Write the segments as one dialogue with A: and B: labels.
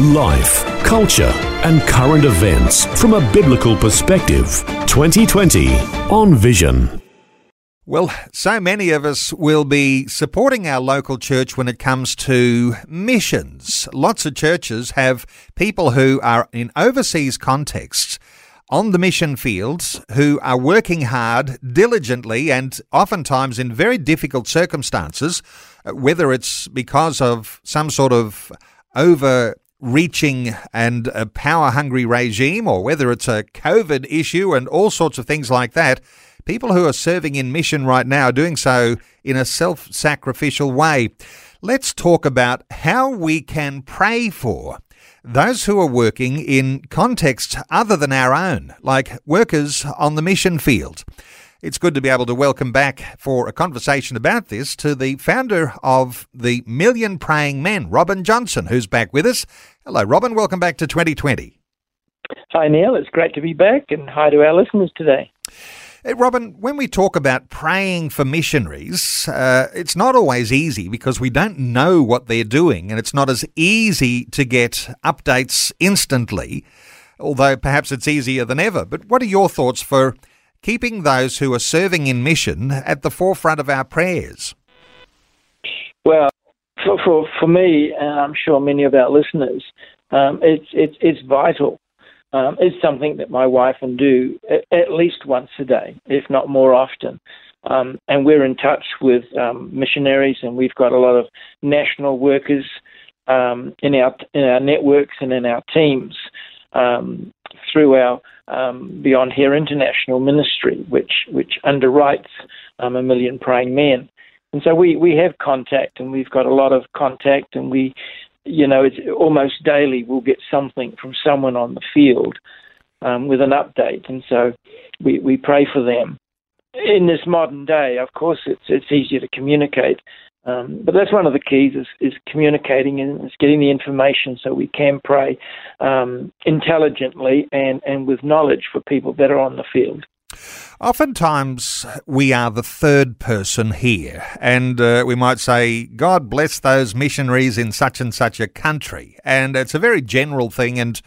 A: Life, culture, and current events from a biblical perspective. 2020 on Vision.
B: Well, so many of us will be supporting our local church when it comes to missions. Lots of churches have people who are in overseas contexts on the mission fields who are working hard, diligently, and oftentimes in very difficult circumstances, uh, whether it's because of some sort of over reaching and a power hungry regime, or whether it's a COVID issue and all sorts of things like that, people who are serving in mission right now are doing so in a self sacrificial way. Let's talk about how we can pray for those who are working in contexts other than our own, like workers on the mission field. It's good to be able to welcome back for a conversation about this to the founder of the Million Praying Men, Robin Johnson, who's back with us. Hello, Robin. Welcome back to 2020.
C: Hi, Neil. It's great to be back, and hi to our listeners today.
B: Hey, Robin, when we talk about praying for missionaries, uh, it's not always easy because we don't know what they're doing, and it's not as easy to get updates instantly, although perhaps it's easier than ever. But what are your thoughts for keeping those who are serving in mission at the forefront of our prayers?
C: Well, for, for, for me, and I'm sure many of our listeners, um, it's, it's, it's vital. Um, it's something that my wife and do at, at, least once a day, if not more often. Um, and we're in touch with um, missionaries, and we've got a lot of national workers um, in our in our networks and in our teams um, through our um, Beyond Here International Ministry, which which underwrites um, a million praying men. And so we, we have contact, and we've got a lot of contact, and we, you know, it's almost daily we'll get something from someone on the field um, with an update, and so we, we pray for them. In this modern day, of course, it's it's easier to communicate um, but that's one of the keys is, is communicating and is getting the information so we can pray um, intelligently and, and with knowledge for people that are on the field.
B: Oftentimes, we are the third person here, and uh, we might say, God bless those missionaries in such and such a country. And it's a very general thing, and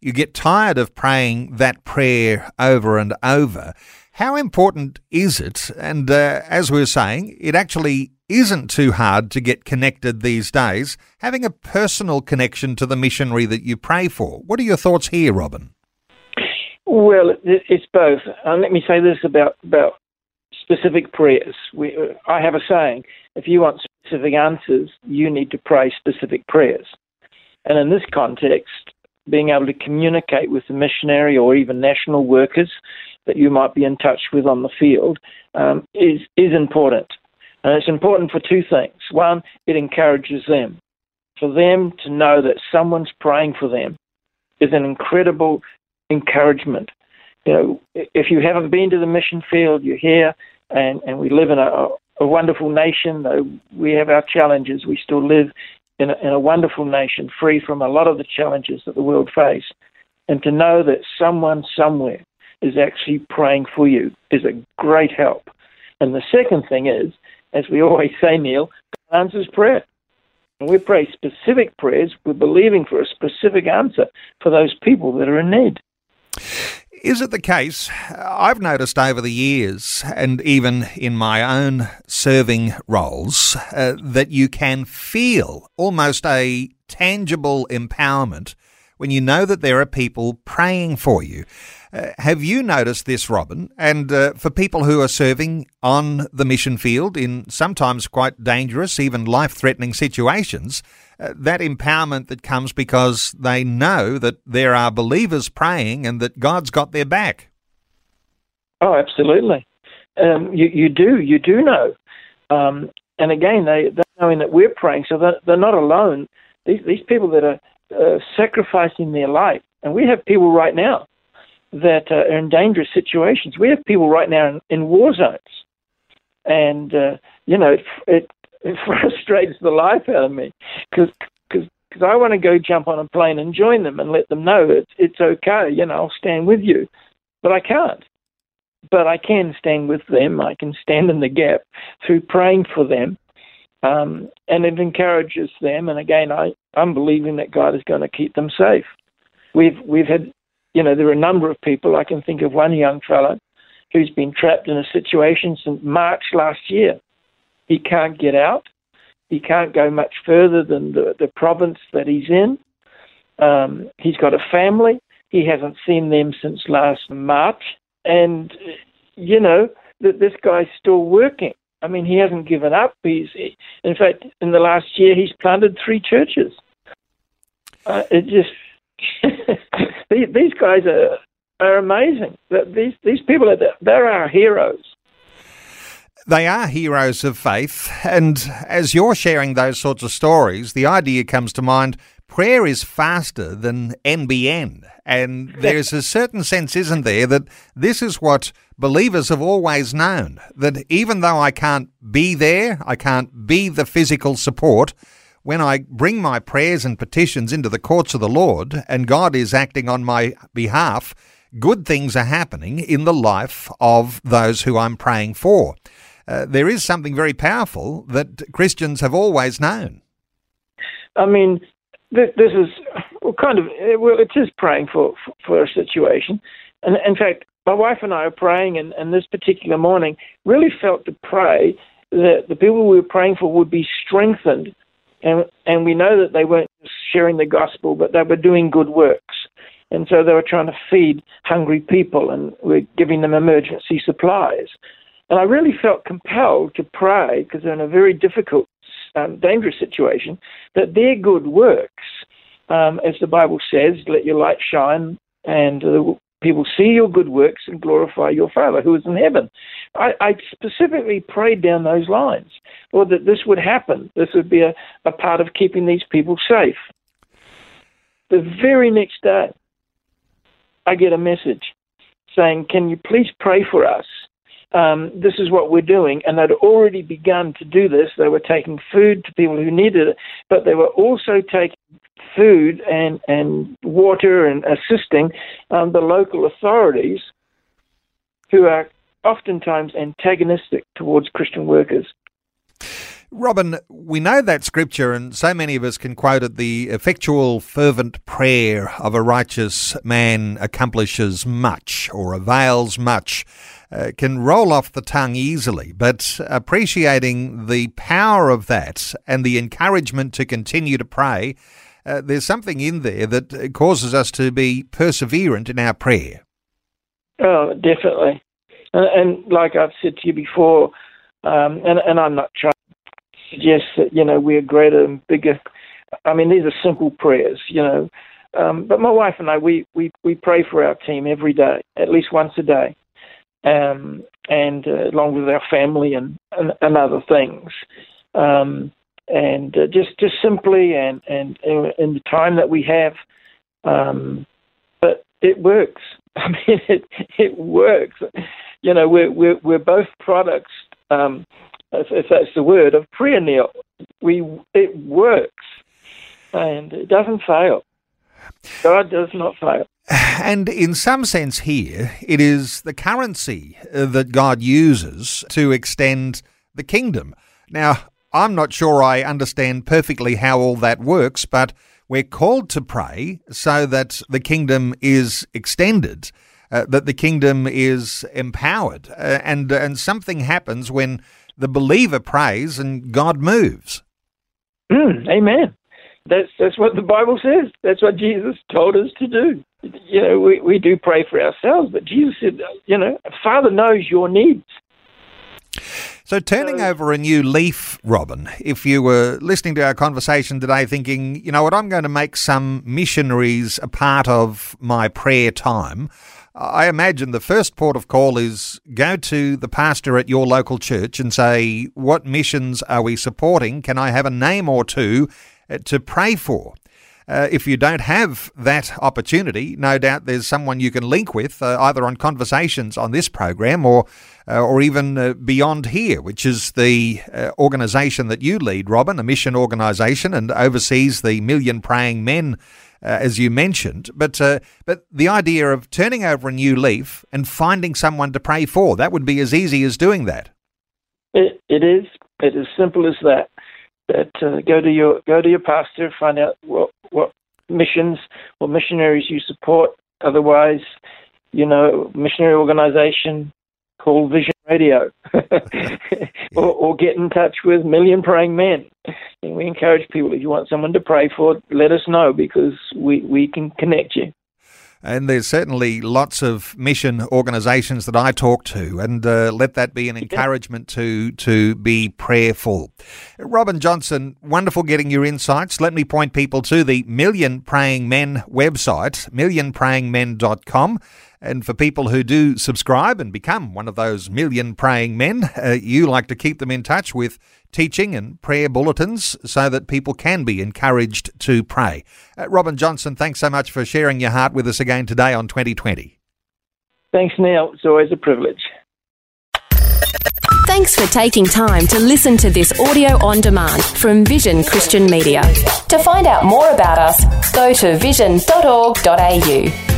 B: you get tired of praying that prayer over and over. How important is it? And uh, as we were saying, it actually isn't too hard to get connected these days, having a personal connection to the missionary that you pray for. What are your thoughts here, Robin?
C: Well, it's both. Uh, let me say this about, about specific prayers. We, uh, I have a saying if you want specific answers, you need to pray specific prayers. And in this context, being able to communicate with the missionary or even national workers that you might be in touch with on the field um, is is important, and it's important for two things. One, it encourages them, for them to know that someone's praying for them is an incredible encouragement. You know, if you haven't been to the mission field, you're here, and and we live in a, a wonderful nation. Though we have our challenges, we still live in a, in a wonderful nation, free from a lot of the challenges that the world face. And to know that someone somewhere is actually praying for you is a great help. And the second thing is, as we always say, Neil, God answers prayer. And we pray specific prayers. We're believing for a specific answer for those people that are in need.
B: Is it the case? I've noticed over the years, and even in my own serving roles, uh, that you can feel almost a tangible empowerment when you know that there are people praying for you. Uh, have you noticed this, Robin? And uh, for people who are serving on the mission field in sometimes quite dangerous, even life threatening situations, uh, that empowerment that comes because they know that there are believers praying and that God's got their back.
C: Oh, absolutely. Um, you, you do, you do know. Um, and again, they, they're knowing that we're praying, so they're, they're not alone. These, these people that are uh, sacrificing their life, and we have people right now that uh, are in dangerous situations. We have people right now in, in war zones, and uh, you know it, it, it frustrates the life out of me because because I want to go jump on a plane and join them and let them know it's it's okay. You know, I'll stand with you, but I can't. But I can stand with them. I can stand in the gap through praying for them, um, and it encourages them. And again, I I'm believing that God is going to keep them safe. We've we've had, you know, there are a number of people. I can think of one young fellow who's been trapped in a situation since March last year. He can't get out he can't go much further than the, the province that he's in. Um, he's got a family. He hasn't seen them since last March. And, you know, that this guy's still working. I mean, he hasn't given up. He's, in fact, in the last year, he's planted three churches. Uh, it just, these guys are, are amazing. These, these people are, they're our heroes.
B: They are heroes of faith, and as you're sharing those sorts of stories, the idea comes to mind prayer is faster than NBN. And there's a certain sense, isn't there, that this is what believers have always known that even though I can't be there, I can't be the physical support, when I bring my prayers and petitions into the courts of the Lord and God is acting on my behalf, good things are happening in the life of those who I'm praying for. Uh, there is something very powerful that Christians have always known.
C: I mean, this, this is kind of well, it is praying for for a situation, and in fact, my wife and I are praying, and, and this particular morning really felt to pray that the people we were praying for would be strengthened, and and we know that they weren't sharing the gospel, but they were doing good works. And so they were trying to feed hungry people, and we're giving them emergency supplies. And I really felt compelled to pray because they're in a very difficult, um, dangerous situation, that their good works, um, as the Bible says, let your light shine and uh, people see your good works and glorify your Father who is in heaven. I, I specifically prayed down those lines, or that this would happen. This would be a, a part of keeping these people safe. The very next day, I get a message saying, Can you please pray for us? Um, this is what we're doing. And they'd already begun to do this. They were taking food to people who needed it, but they were also taking food and, and water and assisting um, the local authorities who are oftentimes antagonistic towards Christian workers.
B: Robin, we know that scripture, and so many of us can quote it the effectual, fervent prayer of a righteous man accomplishes much or avails much uh, can roll off the tongue easily, but appreciating the power of that and the encouragement to continue to pray, uh, there's something in there that causes us to be perseverant in our prayer.
C: Oh, definitely. And, and like I've said to you before, um, and, and I'm not trying to suggest that, you know, we're greater and bigger. I mean, these are simple prayers, you know. Um, but my wife and I, we, we, we pray for our team every day, at least once a day um, and uh, along with our family and, and, and other things. Um, and uh, just just simply and and uh, in the time that we have, um, but it works. I mean, it it works. You know, we're we're we're both products, um, if, if that's the word, of prayer. Neil, we it works, and it doesn't fail. God does not fail.
B: And in some sense, here, it is the currency uh, that God uses to extend the kingdom. Now, I'm not sure I understand perfectly how all that works, but we're called to pray so that the kingdom is extended, uh, that the kingdom is empowered, uh, and and something happens when the believer prays and God moves.
C: Mm, amen. That's that's what the Bible says. That's what Jesus told us to do. You know, we, we do pray for ourselves, but Jesus said, you know, Father knows your needs.
B: So, turning over a new leaf, Robin, if you were listening to our conversation today thinking, you know what, I'm going to make some missionaries a part of my prayer time, I imagine the first port of call is go to the pastor at your local church and say, what missions are we supporting? Can I have a name or two uh, to pray for? Uh, if you don't have that opportunity, no doubt there's someone you can link with, uh, either on conversations on this program or uh, or even uh, beyond here, which is the uh, organisation that you lead, Robin, a mission organisation, and oversees the Million Praying Men. Uh, as you mentioned, but but the idea of turning over a new leaf and finding someone to pray for that would be as easy as doing that.
C: It, it is. It is simple as that. That uh, go to your go to your pastor, find out what what missions what missionaries you support. Otherwise, you know, missionary organisation, called Vision Radio or, or, get in touch with Million Praying Men. And we encourage people if you want someone to pray for, let us know because we, we can connect you.
B: And there's certainly lots of mission organisations that I talk to, and uh, let that be an encouragement to to be prayerful. Robin Johnson, wonderful getting your insights. Let me point people to the Million Praying Men website, millionprayingmen.com. And for people who do subscribe and become one of those million praying men, uh, you like to keep them in touch with teaching and prayer bulletins so that people can be encouraged to pray. Uh, Robin Johnson, thanks so much for sharing your heart with us again today on 2020.
C: Thanks, Neil. It's always a privilege.
D: Thanks for taking time to listen to this audio on demand from Vision Christian Media. To find out more about us, go to vision.org.au.